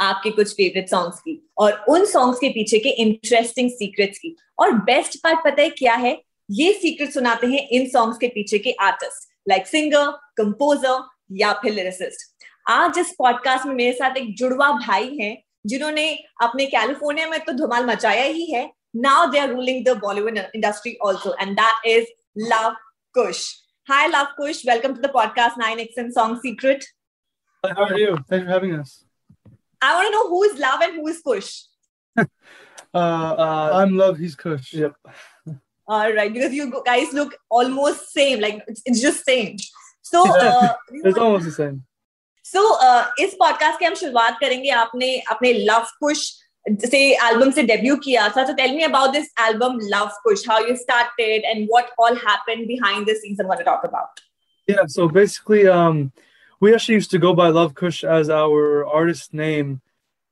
आपके कुछ favourite songs की और उन सॉन्ग्स के पीछे के इंटरेस्टिंग सीक्रेट्स की। और बेस्ट पार्ट पता है क्या है? ये सीक्रेट सुनाते हैं इन सॉन्ग्स के पीछे के आर्टिस्ट लाइक सिंगर कंपोजर या फिर लिरिसिस्ट आज इस पॉडकास्ट में मेरे साथ एक जुड़वा भाई हैं, जिन्होंने अपने कैलिफ़ोर्निया में तो धमाल मचाया ही है now they are ruling the Bollywood industry also and that is Luv Kush hi Luv Kush welcome to the podcast nine action song secret How are you? Thanks for having us. I want to know who is love and who is kush. Uh, I'm Love, he's Kush. Yep. All right, because you guys look almost same, like it's, it's just same. So, uh, It's almost the same. so uh, इस podcast के हम शुरुआत करेंगे आपने अपने love कुश से album से debut किया था तो tell me about this album love Kush how you started and what all happened behind the scenes I want to talk about Yeah. So basically, um, we actually used to go by Love Kush as our artist name,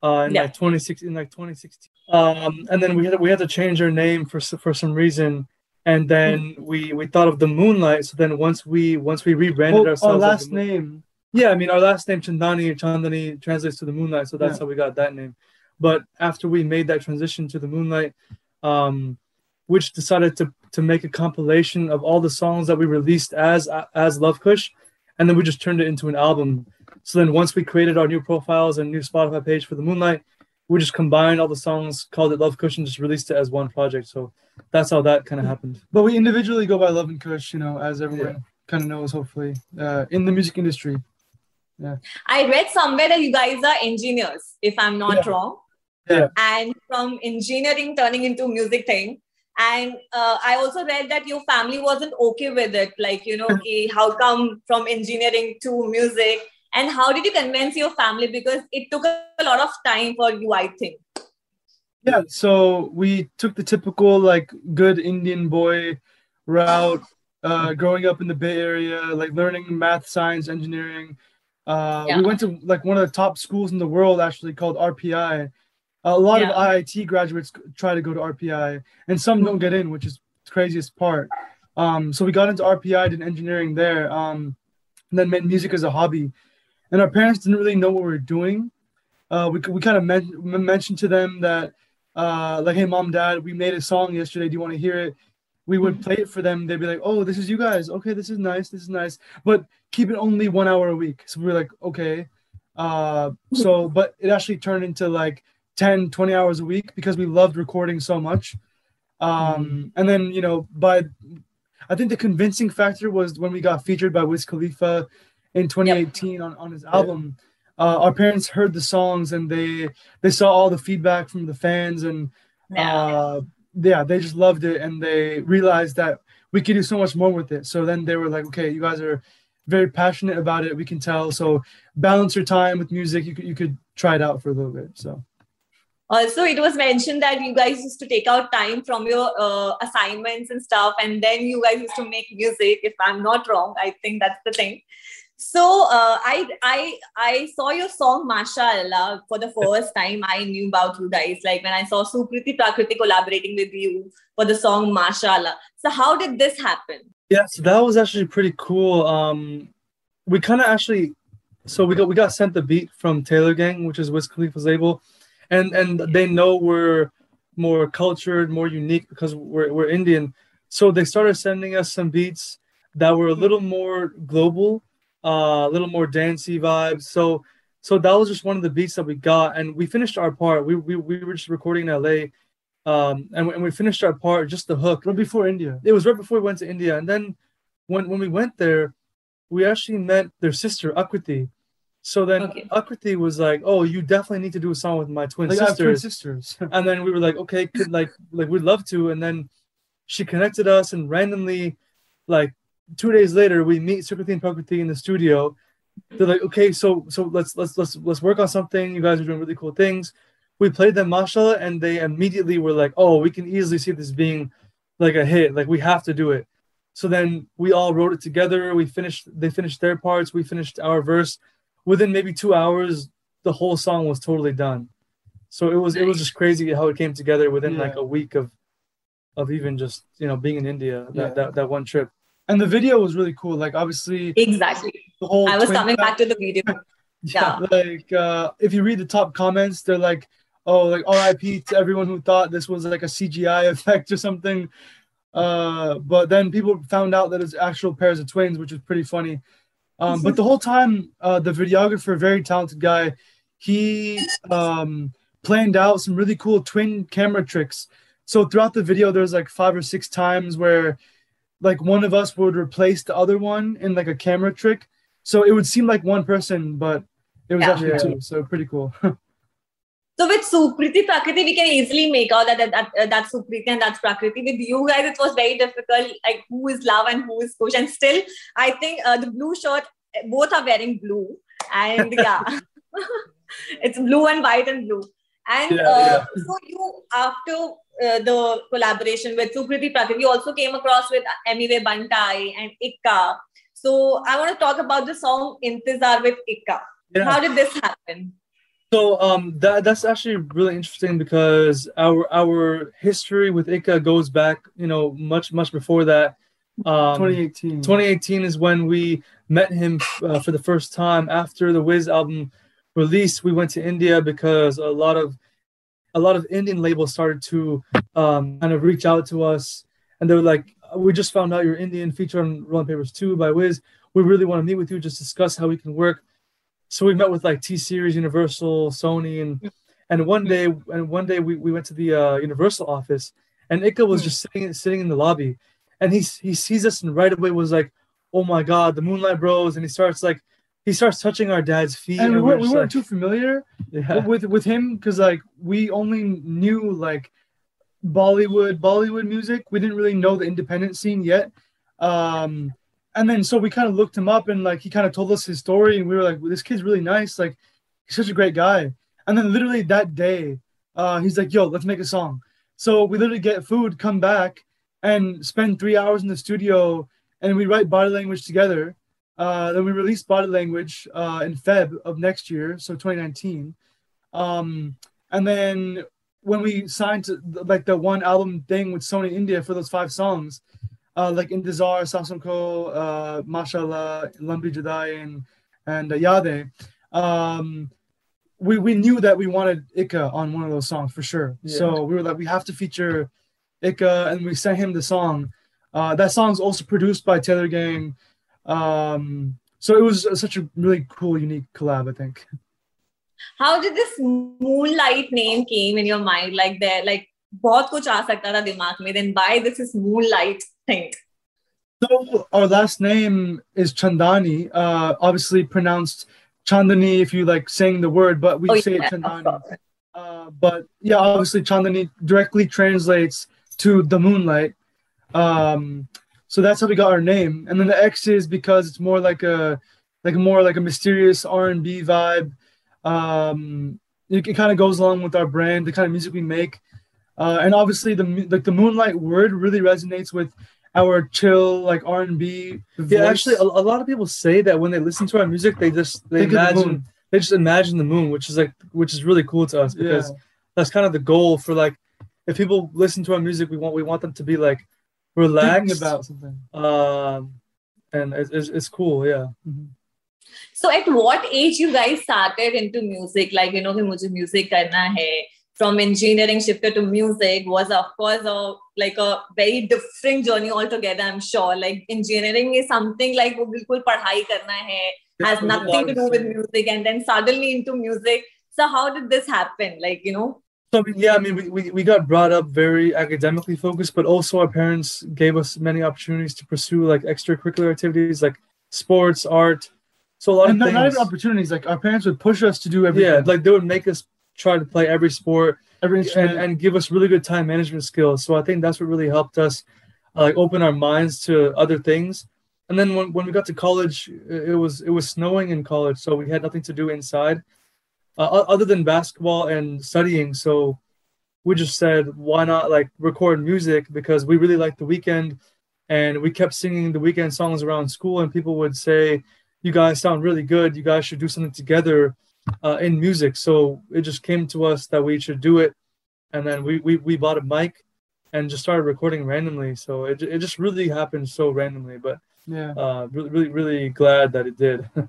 uh, in Yeah. like 2016, in like 2016. Um, and then we had we had to change our name for for some reason, and then we we thought of the Moonlight. So then once we once we rebranded Well, ourselves, our as last name. Yeah, I mean our last name Chandani Chandani translates to the moonlight, so that's Yeah. how we got that name. But after we made that transition to the moonlight, um, which decided to to make a compilation of all the songs that we released as as Love Kush, and then we just turned it into an album. So then once we created our new profiles and new Spotify page for the moonlight, we just combined all the songs, called it Love Cushion, just released it as one project. So that's how that kind of happened. But we individually go by Love and Kush, you know, as everyone kind of knows, hopefully, uh, in the music industry. Yeah. I read somewhere that you guys are engineers, if I'm not Yeah. wrong. Yeah. And from engineering turning into music thing. And uh, I also read that your family wasn't okay with it. Like, you know, okay, how come from engineering to music? And how did you convince your family? Because it took a lot of time for you, I think. Yeah. So we took the typical, like, good Indian boy route, uh, growing up in the Bay Area, like learning math, science, engineering. Uh, Yeah. We went to like one of the top schools in the world, actually called RPI. A lot of IIT graduates try to go to RPI, and some don't get in, which is the craziest part. Um, so we got into RPI, did engineering there, um, and then made music as a hobby. And our parents didn't really know what we were doing. Uh, we we kind of men- mentioned to them that, uh, like, hey, mom, dad, we made a song yesterday. Do you want to hear it? We would play it for them. They'd be like, oh, this is you guys. Okay, this is nice. This is nice. But keep it only one hour a week. So we were like, okay. Uh, so, but it actually turned into like 10, 20 hours a week because we loved recording so much. Um, and then, you know, by, I think the convincing factor was when we got featured by Wiz Khalifa in 2018 on, on his album. Uh, our parents heard the songs and they they saw all the feedback from the fans and uh, yeah, they just loved it and they realized that we could do so much more with it. So then they were like, okay, you guys are very passionate about it. We can tell. So balance your time with music. You could you could try it out for a little bit. So Also, it was mentioned that you guys used to take out time from your uh, assignments and stuff, and then you guys used to make music. If I'm not wrong, I think that's the thing. So uh, I I I saw your song Mashallah for the first time. I knew about you guys like when I saw Sukriti Prakriti collaborating with you for the song Mashallah. So how did this happen? Yeah, so that was actually pretty cool. Um, we kind of actually, so we got we got sent the beat from Taylor Gang, which is Wiz Khalifa's label, and and they know we're more cultured, more unique because we're we're Indian. So they started sending us some beats that were a little more global, uh, a little more dancey vibes. So so that was just one of the beats that we got, and we finished our part. We we, we were just recording in LA. Um, and, we- and we finished our part, just the hook right before India. it was right before we went to India. And then when when we went there, we actually met their sister Akriti. So then Okay. Akriti was like, "Oh, you definitely need to do a song with my twin Like I have twin sisters." sisters. And then we were like, "Okay, could like like we'd love to." And then she connected us, and randomly, like two days later, we meet Sukriti and Prakriti in the studio. They're like, "Okay, so so let's let's let's let's work on something. You guys are doing really cool things." we played them mashallah and they immediately were like oh we can easily see this being like a hit like we have to do it so then we all wrote it together we finished they finished their parts we finished our verse within maybe two hours the whole song was totally done so it was it was just crazy how it came together within Yeah. like a week of of even just you know being in india that, Yeah. that, that one trip And the video was really cool. Like obviously Exactly. the whole I was coming cam- back to the video. Yeah. like uh if you read the top comments they're like oh like rip to everyone who thought this was like a cgi effect or something uh but then people found out that it's actual pairs of twins which was pretty funny um but the whole time uh the videographer very talented guy he um planned out some really cool twin camera tricks. So throughout the video there's like five or six times where like one of us would replace the other one in like a camera trick. So it would seem like one person but it was Yeah. actually two, so pretty cool. So with Sukriti Prakriti, we can easily make out that, that, that uh, that's Sukriti and that's Prakriti. With you guys, it was very difficult. Like who is love and who is Kush? And still, I think uh, the blue shirt, both are wearing blue, and yeah, it's blue and white and blue. And Yeah, uh, so you after uh, the collaboration with Sukriti Prakriti, you also came across with Emiway Bantai and Ikka. So I want to talk about the song Intizar with Ikka. Yeah. How did this happen? So um, that that's actually really interesting because our our history with Ikka goes back, you know, much much before that. Um, 2018. 2018 is when we met him uh, for the first time after the Wiz album release. We went to India because a lot of a lot of Indian labels started to um, kind of reach out to us, and they were like, "We just found out you're Indian, featured on Rolling Papers 2 by Wiz. We really want to meet with you, just discuss how we can work." So we met with like T Series, Universal, Sony, and and one day and one day we, we went to the uh, Universal office, and Ikka was just sitting sitting in the lobby, and he he sees us and right away was like, "Oh my God, the Moonlight Bros!" And he starts like he starts touching our dad's feet, and we we're weren't, we weren't like, too familiar yeah. with with him because like we only knew like Bollywood Bollywood music. We didn't really know the independent scene yet. Um, and then so we kind of looked him up and like he kind of told us his story and we were like, well, this kid's really nice. Like he's such a great guy. And then literally that day, uh, he's like, yo, let's make a song. So we literally get food, come back, and spend three hours in the studio, and we write body language together. Uh, then we released body language uh, in Feb of next year, so 2019. Um, and then when we signed to like the one album thing with Sony India for those five songs, uh, like Intizar, Samsonko, uh, Mashallah, Lambi Jedi, and, and uh, Yade, um, we, we knew that we wanted Ikka on one of those songs for sure. Yeah. So we were like, we have to feature Ikka, and we sent him the song. Uh, that song's also produced by Taylor Gang. Um, so it was such a really cool, unique collab, I think. How did this Moonlight name came in your mind? Like there, like बहुत कुछ आ then why this is Moonlight thing So our last name is Chandani, uh, obviously pronounced Chandani if you like saying the word, but we Oh, say yeah, Chandani. Uh, but yeah, obviously Chandani directly translates to the moonlight. Um, so that's how we got our name. And then the X is because it's more like a like more like a mysterious R and B vibe. Um, it, it kind of goes along with our brand, the kind of music we make. Uh, and obviously the like the moonlight word really resonates with our chill like R and B. Yeah, actually, a, a lot of people say that when they listen to our music, they just they Think of the imagine moon. they just imagine the moon, which is like which is really cool to us because Yeah. that's kind of the goal for like if people listen to our music, we want we want them to be like thinking relaxed about something. um, and it's, it's, it's cool, yeah. so at what age you guys started into music like you know कि मुझे music करना है from engineering shifted to music was of course a like a very different journey altogether i'm sure like engineering is something like padhai karna hai has nothing to do with music and then suddenly into music so how did this happen like you know so yeah i mean we, we, we got brought up very academically focused but also our parents gave us many opportunities to pursue like extracurricular activities like sports art so a lot of not, things. not even opportunities. Like our parents would push us to do everything. Yeah, like they would make us try to play every sport every and, instrument. and give us really good time management skills. So I think that's what really helped us uh, like open our minds to other things. And then when, when we got to college, it it was it was snowing in college, so we had nothing to do inside. uh, other than basketball and studying. So we just said, why not like record music because we really liked the Weeknd, and we kept singing the Weeknd songs around school, and people would say, "You guys sound really good. You guys should do something together uh, in music." So it just came to us that we should do it, and then we we, we bought a mic and just started recording randomly. So it it just really happened so randomly, but Yeah. uh, really really really glad that it did.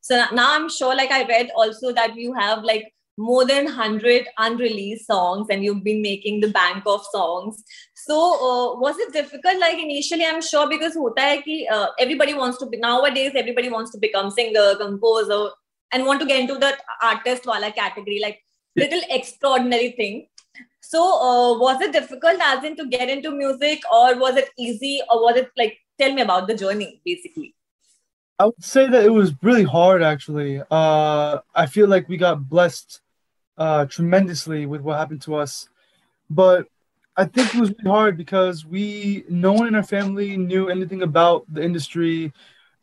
So now I'm sure, like I read also that you have like more than 100 unreleased songs and you've been making the bank of songs. So uh, was it difficult? Like initially, I'm sure because hota hai ki, uh, everybody wants to be, nowadays, everybody wants to become singer, composer, and want to get into the artist wala category, like little extraordinary thing. So uh, was it difficult as in to get into music or was it easy or was it like, tell me about the journey basically. I would say that it was really hard actually. Uh, I feel like we got blessed uh, tremendously with what happened to us, but I think it was really hard because we no one in our family knew anything about the industry.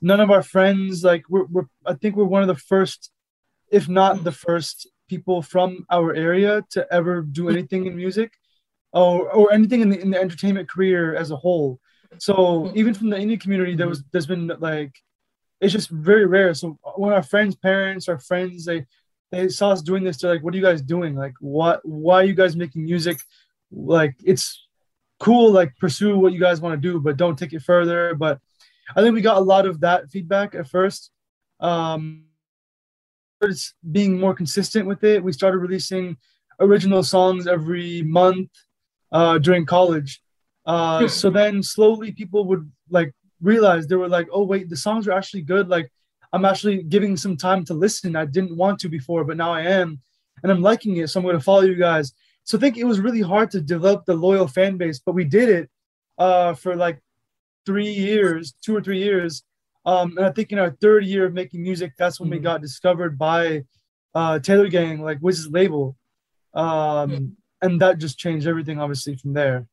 None of our friends like we're, we're I think we're one of the first, if not the first people from our area to ever do hmm. anything in music, or or anything in the in the entertainment career as a whole. So hmm. even from the Indian community, there was there's been like it's just very rare. So when our friends' parents, our friends, they they saw us doing this, they're like, "What are you guys doing? Like, what? Why are you guys making music? Like, it's cool. Like, pursue what you guys want to do, but don't take it further." But I think we got a lot of that feedback at first. Um, it's being more consistent with it. We started releasing original songs every month uh, during college. Uh, so then slowly people would like realize they were like, oh wait, the songs are actually good. Like I'm actually giving some time to listen. I didn't want to before, but now I am, and I'm liking it. So I'm going to follow you guys. So I think it was really hard to develop the loyal fan base, but we did it uh, for like three years, two or three years. Um, and I think in our third year of making music, that's when we Mhm. got discovered by uh, Taylor Gang, like Wiz's label. Um, and that just changed everything, obviously, from there.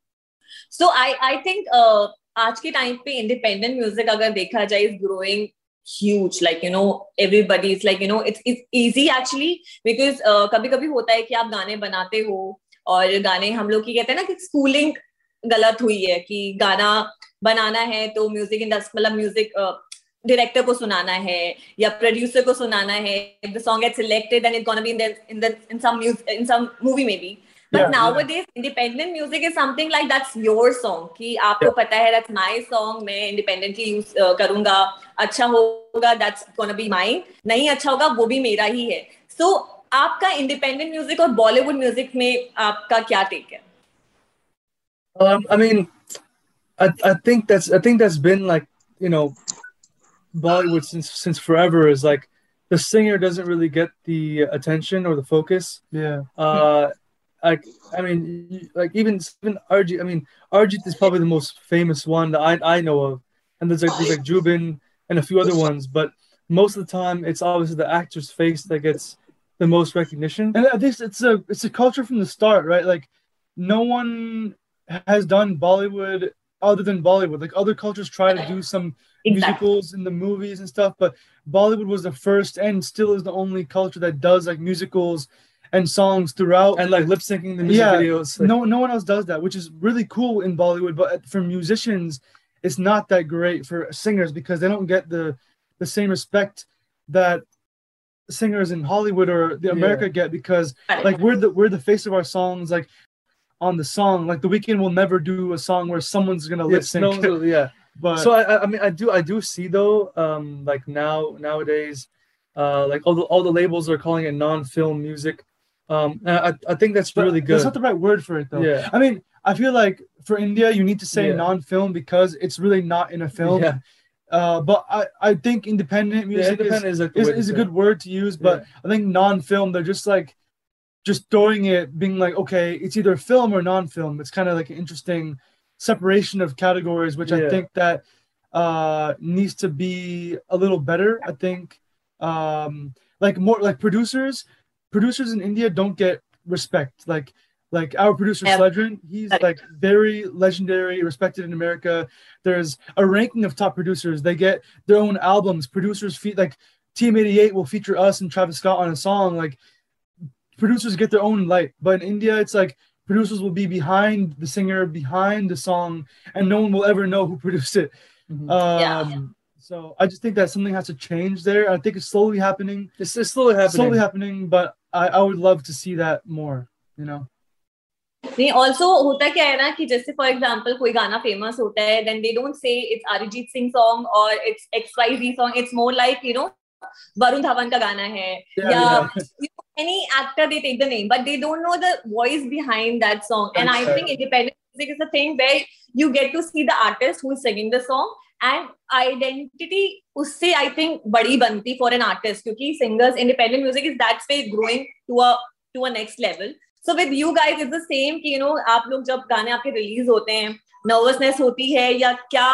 So I I think uh, आज के time पे independent music अगर देखा जाए is growing huge like you know everybody is like you know it's it's easy actually because uh, कभी कभी होता है कि आप गाने बनाते हो और गाने हम लोग की कहते हैं ना कि स्कूलिंग गलत हुई है कि गाना बनाना है तो म्यूज़िक इंडस्ट्री मतलब म्यूज़िक डायरेक्टर को सुनाना है या प्रोड्यूसर को सुनाना है the song is selected and it gonna be in the in the in some in some movie maybe but nowadays independent music is something like that's your song कि आपको yeah. पता है दैट्स माय सॉन्ग मैं independently use करूँगा अच्छा होगा that's gonna be mine नहीं अच्छा होगा वो भी मेरा ही है। सो so, आपका इंडिपेंडेंट म्यूज़िक और बॉलीवुड म्यूज़िक में आपका क्या टेक है? Um, I mean I, I think that's I think that's been like you know, Bollywood since since forever is like the singer doesn't really get the attention or the focus. Yeah. Uh, like I mean, like even even Arijit. I mean, Arijit is probably the most famous one that I I know of, and there's like there's like Jubin and a few other ones, but most of the time it's obviously the actor's face that gets the most recognition. And I think it's a it's a culture from the start, right? Like no one has done Bollywood other than Bollywood. Like other cultures try to do some musicals in the movies and stuff, but Bollywood was the first and still is the only culture that does like musicals and songs throughout. And like lip syncing the music Yeah, videos. like- no no one else does that, which is really cool in Bollywood. But uh, for musicians, it's not that great for singers because they don't get the the same respect that singers in Hollywood or the Yeah. America get because like we're the we're the face of our songs like on the song. Like the Weeknd will never do a song where someone's gonna lip sync no, yeah. but so I, I- mean I do I do see though um like now nowadays uh like all the all the labels are calling it non-film music. Um I I think that's but really good. that's not the right word for it though. Yeah. I mean I feel like for India you need to say Yeah. non-film because it's really not in a film. Yeah, uh but I I think independent music is independent is, like is, is a good word to use, but I think non-film, they're just like just throwing it, being like, okay, it's either film or non-film. It's kind of like an interesting separation of categories, which I think that uh needs to be a little better. I think um like more like producers, producers in India don't get respect. Like like our producer Yeah. Sledgren, he's like very legendary, respected in America. There's a ranking of top producers. They get their own albums. Producers feed like Team 88 will feature us and Travis Scott on a song. Like producers get their own light, but in India, it's like producers will be behind the singer, behind the song, and no one will ever know who produced it. Mhm. Um, Yeah. So I just think that something has to change there. I think it's slowly happening, It's, it's slowly happening. slowly happening, but I, I would love to see that more. You know. नहीं also होता क्या है ना कि जैसे for example कोई गाना famous होता है then they don't say it's Arijit Singh song और it's X Y ji song it's more like you know Varun Dhawan का गाना है Yeah, या yeah. Any actor they take the name but they don't know the voice behind that song and i That's think independent music is the thing where you get to see the artist who is singing the song and identity उससे i think बड़ी बनती for an artist क्योंकि singers independent music is that way growing to a to a next level so with you guys it's the same कि you know आप लोग जब गाने आपके रिलीज़ होते हैं नर्वसनेस होती है या क्या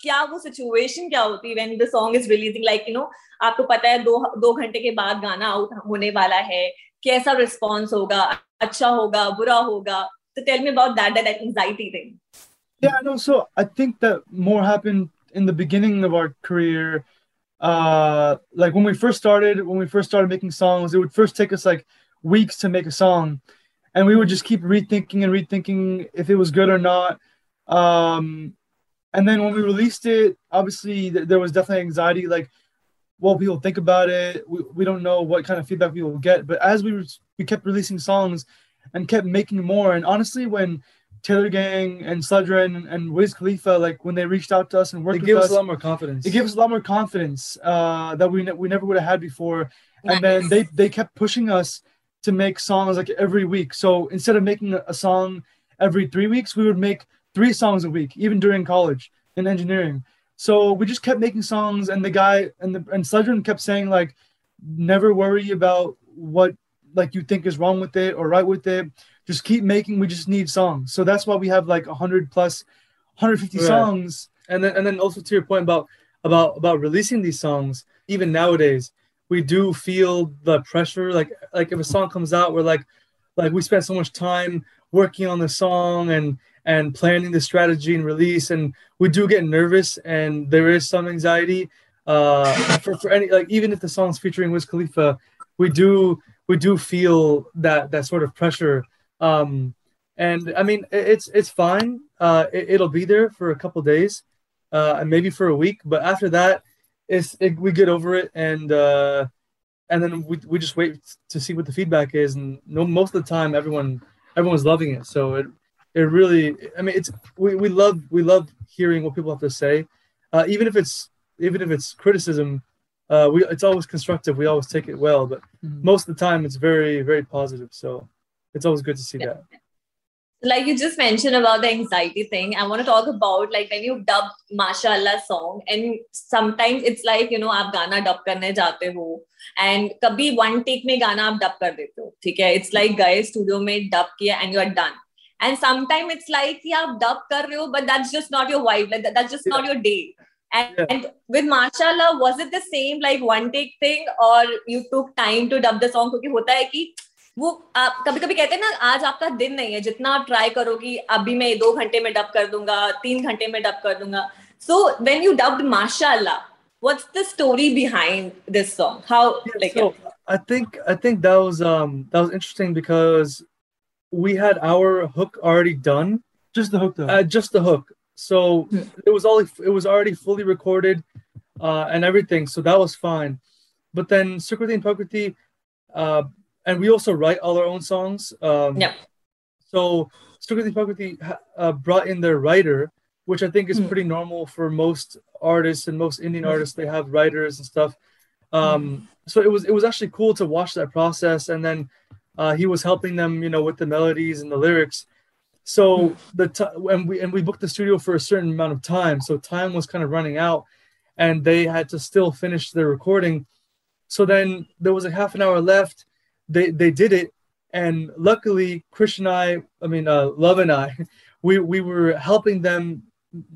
क्या वो सिचुएशन क्या होती है when the song is releasing like you know आपको पता है दो दो घंटे के बाद गाना आउट होने वाला है कैसा रिस्पॉन्स होगा अच्छा होगा बुरा होगा तो tell me about that that anxiety thing Yeah, no. So I think that more happened in the beginning of our career. Uh, like when we first started, when we first started making songs, it would first take us like weeks to make a song, and we would just keep rethinking and rethinking if it was good or not. Um, and then when we released it, obviously th- there was definitely anxiety, like what people think about it. We, we don't know what kind of feedback we will get. But as we we kept releasing songs and kept making more, and honestly, when Taylor Gang and Sledgren and, and Wiz Khalifa, like when they reached out to us and worked It with gives us us, a lot more confidence. it gave us a lot more confidence uh, that we ne- we never would have had before. And then they they kept pushing us to make songs like every week. So instead of making a, a song every three weeks, we would make three songs a week, even during college in engineering. So we just kept making songs, and the guy and the and Sledgren kept saying like, never worry about what like you think is wrong with it or right with it. Just keep making. We just need songs. So that's why we have like hundred plus, 150 Right. songs. and then and then also to your point about about about releasing these songs even nowadays we do feel the pressure like like if a song comes out we're like like we spent so much time working on the song and and planning the strategy and release and we do get nervous and there is some anxiety uh for, for any like even if the song's featuring Wiz Khalifa we do we do feel that that sort of pressure um and I mean it- it's it's fine uh it, it'll be there for a couple days uh, and maybe for a week. But after that, it's it, we get over it, and uh, and then we, we just wait to see what the feedback is. And no, most of the time, everyone everyone's loving it. So it it really, I mean, it's we, we love we love hearing what people have to say, uh, even if it's even if it's criticism. Uh, we it's always constructive. We always take it well, but Mhm. most of the time, it's very very positive. So it's always good to see Yeah. that like you just mentioned about the anxiety thing i want to talk about like when you dub mashallah song and sometimes it's like you know aap gana dub karne jate ho and kabhi one take mein gana aap dub kar dete ho theek hai it's like guys studio mein dub kiya and you are done and sometimes it's like yeah aap dub kar rahe ho but that's just not your vibe like that, that's just yeah. not your day and, yeah. and with mashallah was it the same like one take thing or you took time to dub the song kyunki hota hai ki वो आप कभी कभी कहते हैं ना आज आपका दिन नहीं है जितना आप ट्राई अभी मैं दो घंटे में डब कर दूंगा तीन घंटे में डब कर दूंगा। So when you dubbed what's the story behind this song? How like so, i think i think that was um that was interesting because we had our hook already done. Just the hook though. Uh, just the hook. So hmm. it was all it was already fully recorded uh and everything so that was fine. But then Sukriti and Prakriti uh, and we also write all our own songs. Um, Yeah. So Sukriti and Prakriti uh, brought in their writer, which I think is Hmm. pretty normal for most artists and most Indian Hmm. artists. They have writers and stuff. Um, so it was it was actually cool to watch that process, and then uh, he was helping them, you know, with the melodies and the lyrics. So the t- and we and we booked the studio for a certain amount of time, so time was kind of running out, and they had to still finish their recording. So then there was a half an hour left. They they did it, and luckily Chris and I, I mean uh, Love and I, we we were helping them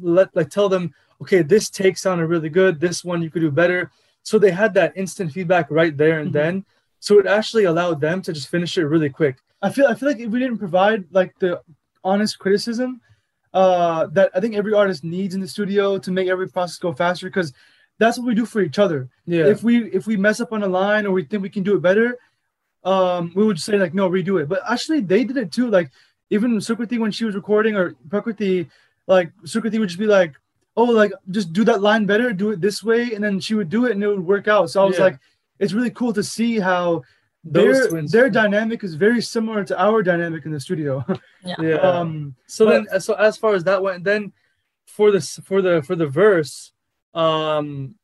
let like tell them, okay, this take sounded really good. This one you could do better. So they had that instant feedback right there and Mhm. then. So it actually allowed them to just finish it really quick. I feel I feel like if we didn't provide like the honest criticism uh, that I think every artist needs in the studio to make every process go faster, because that's what we do for each other. Yeah. If we if we mess up on a line or we think we can do it better, um, we would say like no, redo it. But actually, they did it too. Like even Sukriti when she was recording or Prakriti, like Sukriti would just be like, oh, like just do that line better, do it this way, and then she would do it and it would work out. So I was Yeah. like, it's really cool to see how Those their twins- their dynamic is very similar to our dynamic in the studio. yeah. um, so but- then, so as far as that went, then for this for the for the verse, um,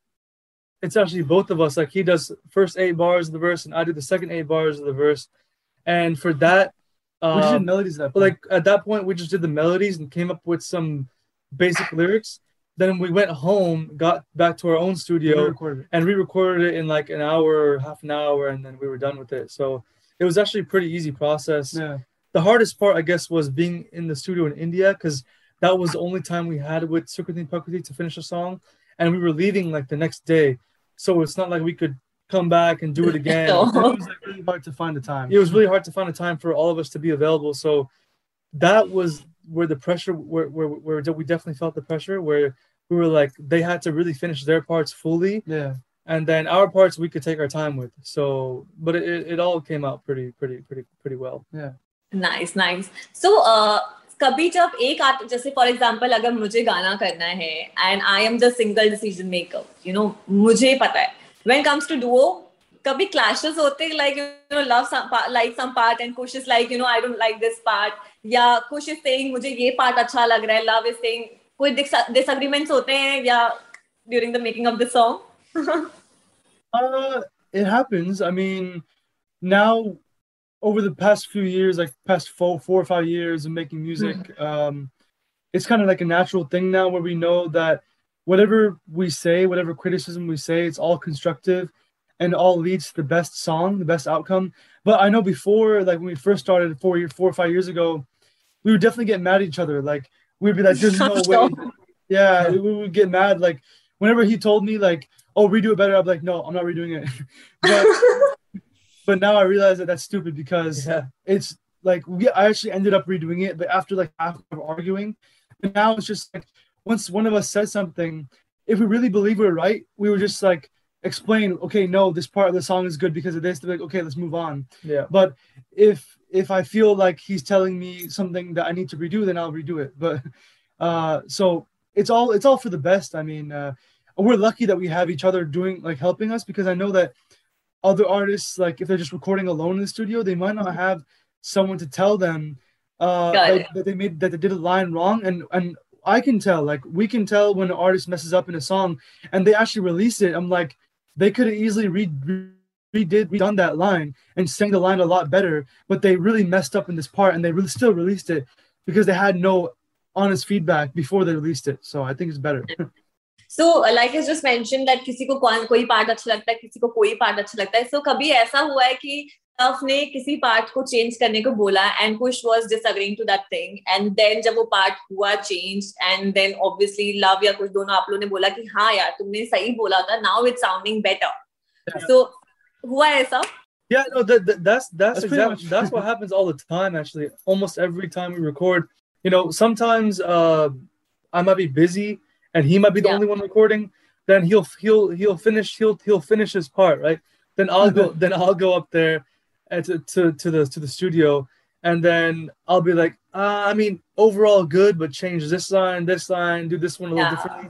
it's actually both of us. Like he does first eight bars of the verse, and I do the second eight bars of the verse. And for that, um, we did melodies that But like at that point, we just did the melodies and came up with some basic lyrics. Then we went home, got back to our own studio, recorded. and re-recorded it in like an hour, half an hour, and then we were done with it. So it was actually a pretty easy process. Yeah. The hardest part, I guess, was being in the studio in India because that was the only time we had with Sukriti Prakriti to finish a song, and we were leaving like the next day. So it's not like we could come back and do it again. no. It was like really hard to find a time. It was really hard to find a time for all of us to be available. So that was where the pressure, where, where, where we definitely felt the pressure, where we were like, they had to really finish their parts fully. Yeah. And then our parts we could take our time with. So, but it, it all came out pretty, pretty, pretty, pretty well. Yeah. Nice, nice. So, uh, कभी जब एक art जैसे for example अगर मुझे गाना करना है and I am the single decision maker you know मुझे पता है व्हेन कम्स टू डुओ कभी क्लैशेस होते like you know Luv like some part and Kush is like you know I don't like this part या Kush is saying मुझे ये part अच्छा लग रहा है लव इज़ सेइंग कोई डिसएग्रीमेंट्स होते हैं या during the making of the song it happens. I mean, now over the past few years, like past four, four or five years of making music, um, it's kind of like a natural thing now where we know that whatever we say, whatever criticism we say, it's all constructive and all leads to the best song, the best outcome. But I know before, like when we first started four year, four or five years ago, we would definitely get mad at each other. Like we'd be like, "There's no way." Yeah, we would get mad. Like whenever he told me, like, "Oh, redo it better," I'd be like, "No, I'm not redoing it." but but now I realize that that's stupid because Yeah. it's like we I actually ended up redoing it, but after like half of arguing, but now it's just like once one of us says something, if we really believe we're right, we would just like explain, okay, no, this part of the song is good because of this. They're like, okay, let's move on. Yeah. But if if I feel like he's telling me something that I need to redo, then I'll redo it. But uh, so it's all it's all for the best. I mean, uh, we're lucky that we have each other doing like helping us because I know that other artists, like if they're just recording alone in the studio, they might not have someone to tell them uh, that, that they made that they did a line wrong, and and I can tell, like we can tell when an artist messes up in a song, and they actually release it. I'm like, they could have easily re, re redid redone that line and sang the line a lot better, but they really messed up in this part, and they really still released it because they had no honest feedback before they released it. So I think it's better. So like is just mention that किसी को कौन कोई part अच्छा लगता है किसी को कोई पार्ट अच्छा लगता है। सो so, कभी ऐसा हुआ है कि टफ ने किसी पार्ट को चेंज करने को बोला and Kush was disagreeing to that thing and then जब वो पार्ट हुआ change and then obviously Luv या कुछ दोनों आप लोगों ने बोला कि हाँ यार तुमने सही बोला था now it's sounding better so हुआ ऐसा? Yeah, no, that, that that's that's, That's exactly much- that's what happens all the time. Actually, almost every time we record, you know, sometimes uh, I might be busy and he might be the Yeah. only one recording. Then he'll he'll he'll finish he'll he'll finish his part, right? Then I'll go then I'll go up there and to, to to the to the studio, and then I'll be like, uh, I mean, overall good, but change this line, this line, do this one a little Yeah. differently.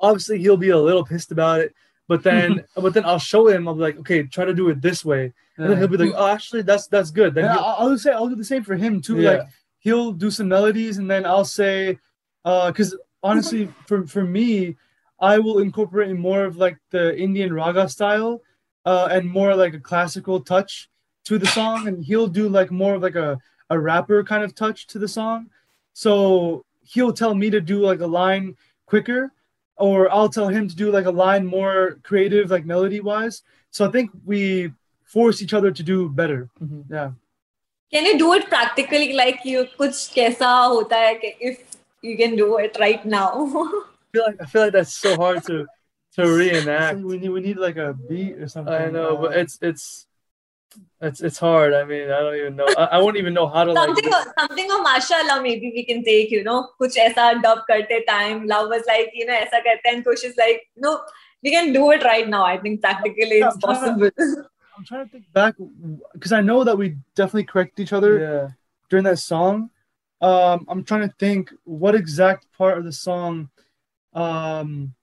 Obviously, he'll be a little pissed about it. But then, but then I'll show him. I'll be like, okay, try to do it this way, and then he'll be like, oh, actually, that's that's good. Then I'll, I'll say I'll do the same for him too. Yeah. Like he'll do some melodies, and then I'll say, because honestly, for for me, I will incorporate more of like the Indian raga style, uh, and more like a classical touch to the song, and he'll do like more of like a a rapper kind of touch to the song. So he'll tell me to do like a line quicker, or I'll tell him to do like a line more creative, like melody wise. So I think we force each other to do better. Mhm. Yeah. Can you do it practically like you कुछ कैसा होता है कि you can do it right now. I feel like I feel like that's so hard to to reenact. we need we need like a beat or something. I know, but uh, it's it's it's it's hard. I mean, I don't even know. I, I won't even know how to something like or, something or mashallah. Maybe we can take you know, kuch aisa dub karte time. Love was like you know, aisa karte and Kush is like no, we can do it right now. I think practically yeah, it's I'm possible. To, I'm trying to think back because I know that we definitely correct each other yeah. during that song, um, I'm trying to think what exact part of the song. Um,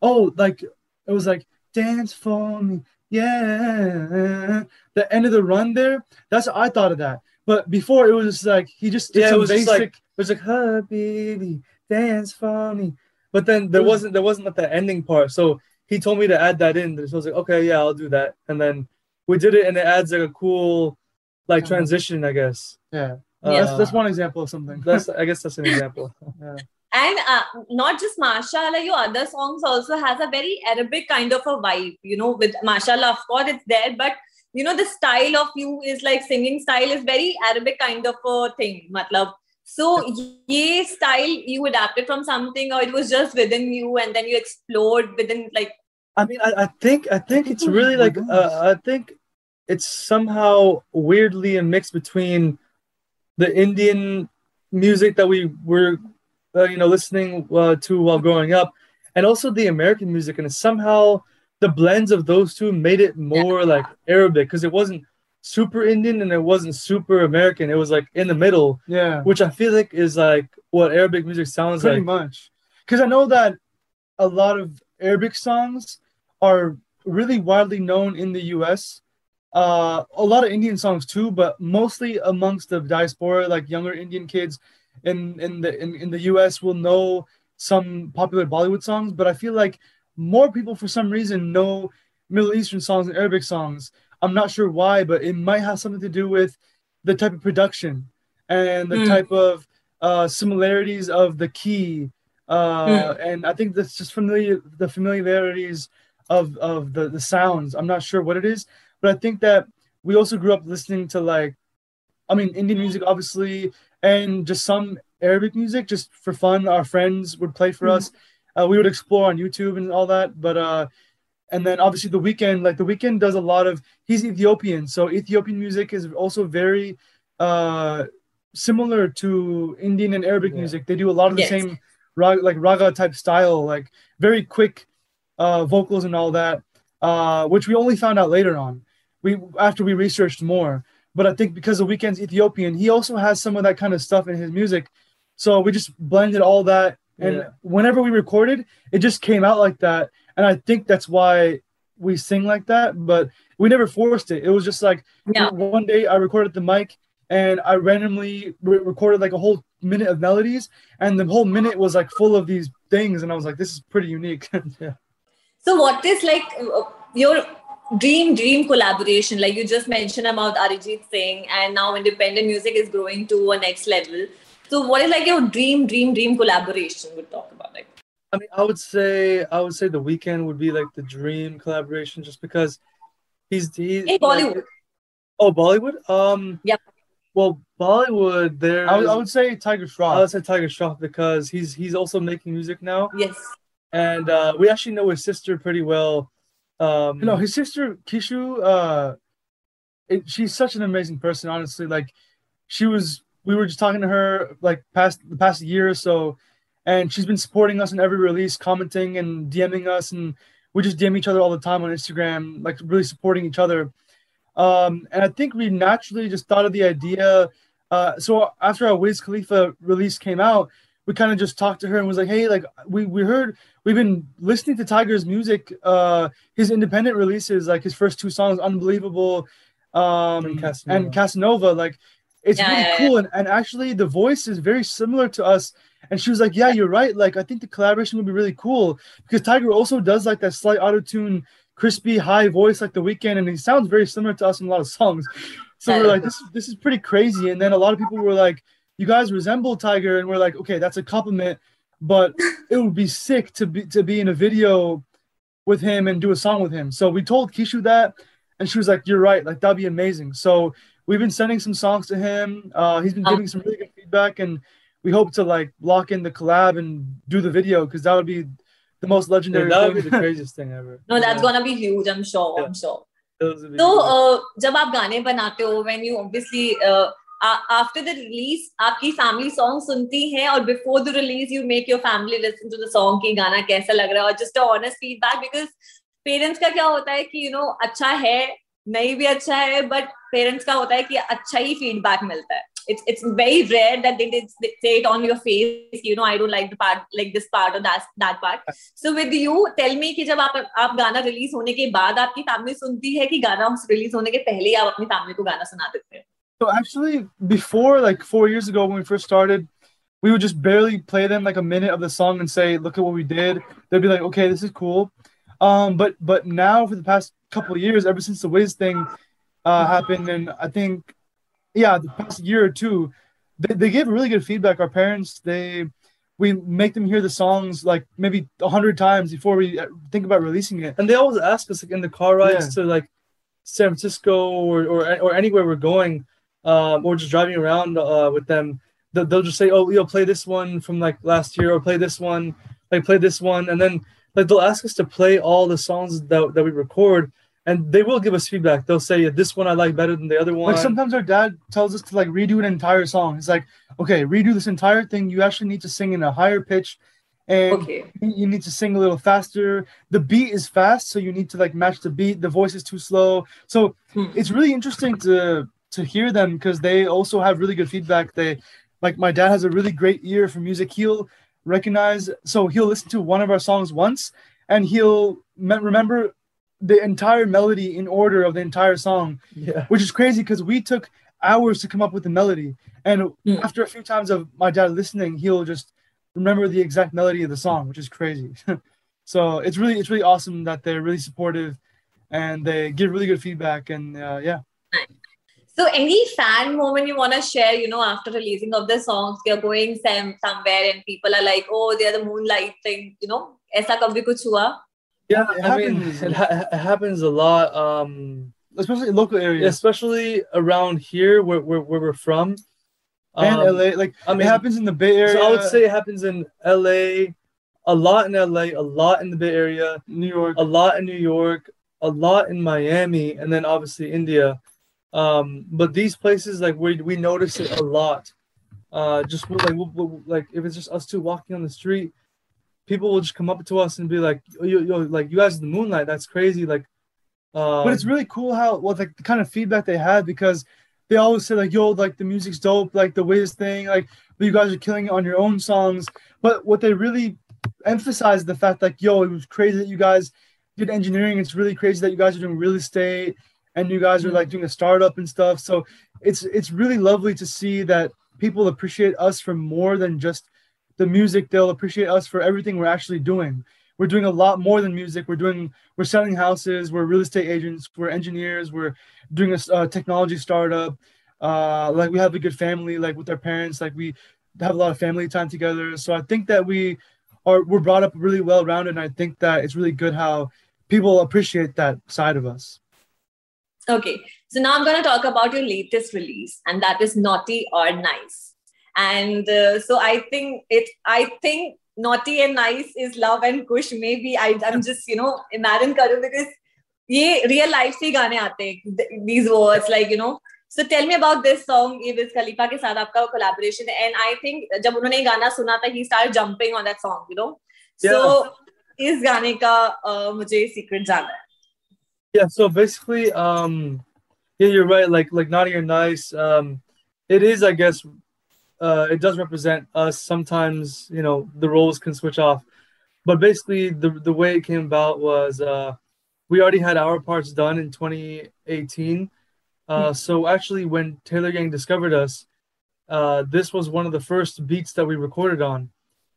oh, like it was like dance for me, yeah. The end of the run there. That's what I thought of that. But before it was just like he just did Yeah, it was basic. like it was like, "Huh, baby, dance for me." But then there was- wasn't there wasn't like the ending part. So he told me to add that in. So I was like, "Okay, yeah, I'll do that." And then we did it, and it adds like a cool like transition, I guess. yeah, Uh, that's that's one example of something. that's I guess that's an example. And uh, not just Mashallah, your other songs also has a very Arabic kind of a vibe. You know, with Mashallah, of course, it's there, but you know, the style of you is like singing style is very Arabic kind of a thing. Matlab. So, ye style you adapted from something, or it was just within you, and then you explored within like I mean, I, I think I think it's really like uh. I think it's somehow weirdly a mix between the Indian music that we were, uh, you know, listening uh, to while growing up, and also the American music, and somehow the blends of those two made it more like Arabic because it wasn't super Indian and it wasn't super American. It was like in the middle, yeah, which I feel like is like what Arabic music sounds pretty like. Pretty much. Because I know that a lot of Arabic songs are really widely known in the U.S. Uh, a lot of Indian songs too, but mostly amongst the diaspora, like younger Indian kids in in the in, in the U.S. will know some popular Bollywood songs. But I feel like more people, for some reason, know Middle Eastern songs and Arabic songs. I'm not sure why, but it might have something to do with the type of production and the Mm. type of uh, similarities of the key. Uh, And I think that's just familiar the familiarities of of the the sounds. I'm not sure what it is, but I think that we also grew up listening to like, I mean, Indian music obviously, and just some Arabic music just for fun. Our friends would play for Mhm. us. Uh, we would explore on YouTube and all that, but uh, and then obviously the Weeknd, like the Weeknd does a lot of. He's Ethiopian, so Ethiopian music is also very uh similar to Indian and Arabic Yeah. music. They do a lot of the Yes. same rag, like raga type style, like very quick uh, vocals and all that, uh, which we only found out later on. We after we researched more. But I think because the Weeknd's Ethiopian, he also has some of that kind of stuff in his music. So we just blended all that, and Yeah. whenever we recorded, it just came out like that. And I think that's why we sing like that. But we never forced it. It was just like Yeah. one day I recorded the mic and I randomly re- recorded like a whole minute of melodies, and the whole minute was like full of these things, and I was like, this is pretty unique. yeah. So, what is like uh, your dream dream collaboration? Like you just mentioned about Arijit Singh, and now independent music is growing to a next level. So, what is like your dream dream dream collaboration? We'll talk about like. I mean, I would say I would say the Weeknd would be like the dream collaboration, just because he's he's In Bollywood. oh, Bollywood. Um. yeah Well, Bollywood. There. I would, I would say Tiger shroff I would say Tiger Shroff because he's he's also making music now, Yes. and uh, we actually know his sister pretty well. Um, You know, his sister Kishu, uh, it, she's such an amazing person. Honestly, like she was. We were just talking to her like past the past year or so, and she's been supporting us in every release, commenting and DMing us, and we just DM each other all the time on Instagram, like really supporting each other. Um, and I think we naturally just thought of the idea. Uh, so after our Wiz Khalifa release came out, we kind of just talked to her and was like, "Hey, like we we heard we've been listening to Tiger's music, uh, his independent releases, like his first two songs, unbelievable, um, And Casanova. and Casanova, like it's Yeah, really yeah, cool. And, and actually, the voice is very similar to us. And she was like, "Yeah, you're right. Like I think the collaboration would be really cool because Tiger also does like that slight auto tune." crispy high voice like the Weeknd and he sounds very similar to us in a lot of songs so we're like this this is pretty crazy and then a lot of people were like you guys resemble tiger and we're like okay that's a compliment but it would be sick to be to be in a video with him and do a song with him so we told kishu that and she was like you're right like that'd be amazing so we've been sending some songs to him uh he's been Um, giving some really good feedback and we hope to like lock in the collab and do the video because that would be the most yeah, legendary that would be thing. the craziest thing ever. No, that's Yeah, gonna be huge. I'm sure. I'm sure. those would be तो huge. uh, जब आप गाने बनाते हो when you obviously uh, after the release आपकी family song सुनती हैं और before the release you make your family listen to the song कि गाना कैसा लग रहा है और just a honest feedback because parents का क्या होता है कि यू you नो know अच्छा है नहीं भी अच्छा है but parents का होता है कि अच्छा ही feedback मिलता है it's it's very rare that they did say it on your face you know i don't like the part like this part or that that part so with you tell me कि जब आप आप गाना release होने के बाद आपकी family सुनती है कि गाना रिलीज़ होने के पहले ही आप अपनी फैमिली को गाना सुना देते हैं So actually, before like four years ago when we first started, we would just barely play them like a minute of the song and say, "Look at what we did." They'd be like, "Okay, this is cool." Um, but but now for the past couple of years, ever since the Wiz thing uh, happened, and I think yeah, the past year or two, they, they give really good feedback. Our parents, they we make them hear the songs like maybe a hundred times before we uh, think about releasing it. And they always ask us like in the car rides yeah. to like San Francisco or, or or anywhere we're going, um, or just driving around uh, with them. They'll, they'll just say, "Oh, you'll play this one from like last year, or play this one, like play this one," and then like they'll ask us to play all the songs that, that we record and they will give us feedback. They'll say this one I like better than the other one. Like sometimes our dad tells us to like redo an entire song. It's like, okay, redo this entire thing. You actually need to sing in a higher pitch, and okay. you need to sing a little faster. The beat is fast, so you need to like match the beat. The voice is too slow, so hmm. it's really interesting to to hear them because they also have really good feedback. They like my dad has a really great ear for music. He'll recognize, so he'll listen to one of our songs once, and he'll remember the entire melody in order of the entire song, yeah. which is crazy because we took hours to come up with the melody. And mm. after a few times of my dad listening, he'll just remember the exact melody of the song, which is crazy. so it's really it's really awesome that they're really supportive and they give really good feedback. And uh, yeah. So, any fan moment you want to share, you know, after releasing of the songs, you're going some, somewhere and people are like, oh, they're the moonlight thing, you know? Aisa kabhi kuch hua? Yeah, it I mean, it, ha- happens a lot. Um, especially in local areas. Especially around here where, where, where we're from. And um, LA. Like, I mean, it happens in the Bay Area. So I would say it happens in LA, a lot in LA, a lot in the Bay Area, New York, a lot in New York, a lot in Miami, and then obviously India. Um, but these places, like we we notice it a lot. Uh, just like like if it's just us two walking on the street, people will just come up to us and be like, yo, yo, like you guys in the moonlight, that's crazy. Like, uh, but it's really cool how well like the kind of feedback they had because they always say like, yo, like the music's dope, like the Wiz thing, like, but you guys are killing it on your own songs. But what they really emphasized the fact like, yo, it was crazy that you guys did engineering. It's really crazy that you guys are doing real estate and you guys are like doing a startup and stuff. So it's it's really lovely to see that people appreciate us for more than just the music. They'll appreciate us for everything we're actually doing. We're doing a lot more than music. We're doing we're selling houses. We're real estate agents. We're engineers. We're doing a uh, technology startup. Uh, like we have a good family like with our parents. Like we have a lot of family time together. So i think that we are we're brought up really well rounded and i think that it's really good how people appreciate that side of us okay so now i'm going to talk about your latest release and that is naughty or nice and uh, so i think it i think naughty and nice is love and kush maybe I, i'm just you know imagine karu because ये real life से गाने आते हैं these words like you know so tell me about this song ये विज खलीफा के साथ आपका collaboration and I think जब उन्होंने ये गाना सुना था he started jumping on that song you know yeah. so इस गाने का uh, मुझे secret जानना है yeah so basically um yeah you're right like like naughty or nice um it is I guess uh, it does represent us. Sometimes, you know, the roles can switch off. But basically, the, the way it came about was uh, we already had our parts done in 2018. Uh, mm-hmm. So actually, when Taylor Gang discovered us, uh, this was one of the first beats that we recorded on.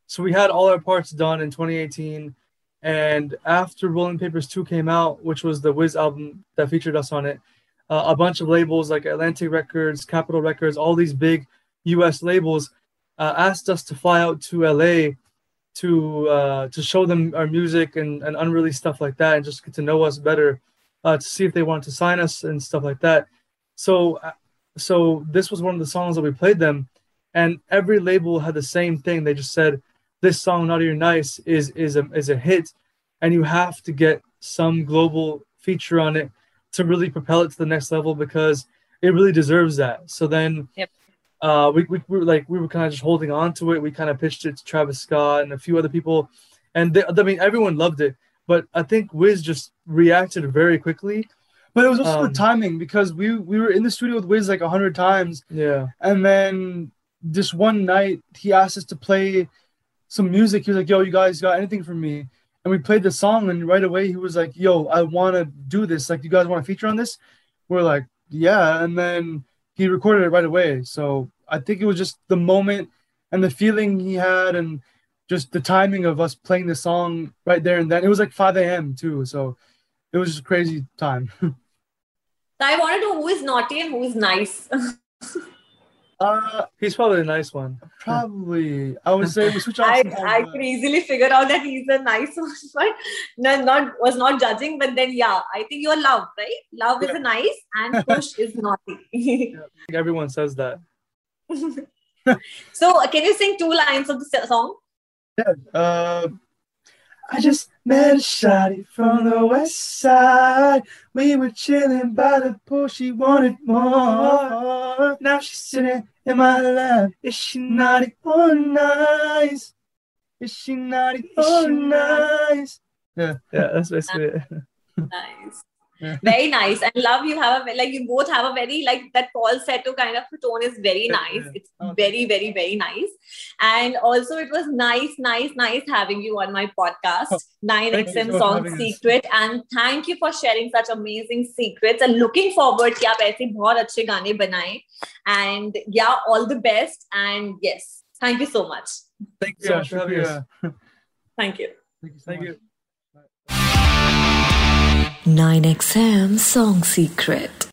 So we had all our parts done in 2018. And after Rolling Papers 2 came out, which was the Wiz album that featured us on it, uh, a bunch of labels like Atlantic Records, Capitol Records, all these big U.S. labels uh, asked us to fly out to L.A. to uh, to show them our music and, and unreleased stuff like that, and just get to know us better, uh, to see if they wanted to sign us and stuff like that. So uh, so this was one of the songs that we played them, and every label had the same thing. They just said this song "Naughty or Nice" is is a is a hit, and you have to get some global feature on it to really propel it to the next level because it really deserves that. So then. Yep uh, we, we, we were like we were kind of just holding on to it. We kind of pitched it to Travis Scott and a few other people, and they, I mean everyone loved it. But I think Wiz just reacted very quickly. But it was also Um, the timing because we we were in the studio with Wiz like a hundred times, Yeah, and then this one night he asked us to play some music. He was like, "Yo, you guys got anything for me?" And we played the song, and right away he was like, "Yo, I want to do this. Like, you guys want to feature on this?" We're like, "Yeah," and then he recorded it right away. So I think it was just the moment and the feeling he had, and just the timing of us playing the song right there and then. It was like 5 a.m. too, so it was just crazy time. I want to know who is naughty and who is nice. uh, he's probably a nice one. probably I would say we switch off. I, sometimes, I could easily figure out that he's a nice one, but no, not was not judging. But then, yeah, I think you're love, right? Love is a nice, and Kush is naughty. I think everyone says that. so, uh, can you sing two lines of the s- song? Uh, I just met a shawty from the west side. We were chilling by the pool. She wanted more. Now she's sitting in my lap. Is she naughty or nice? Is she naughty or nice? Yeah, that's basically it. Nice. very nice. And love you have a like you both have a very like that falsetto kind of tone is very nice. it's very very very nice. And also it was nice nice nice having you on my podcast. 9xm song secret. And thank you for sharing such amazing secrets. And looking forward ki aap aise bahut acche gaane banai. and yeah all the best. And yes thank you so much. Thank you so much thank you. Thank you, thank you. 9XM Song Secret.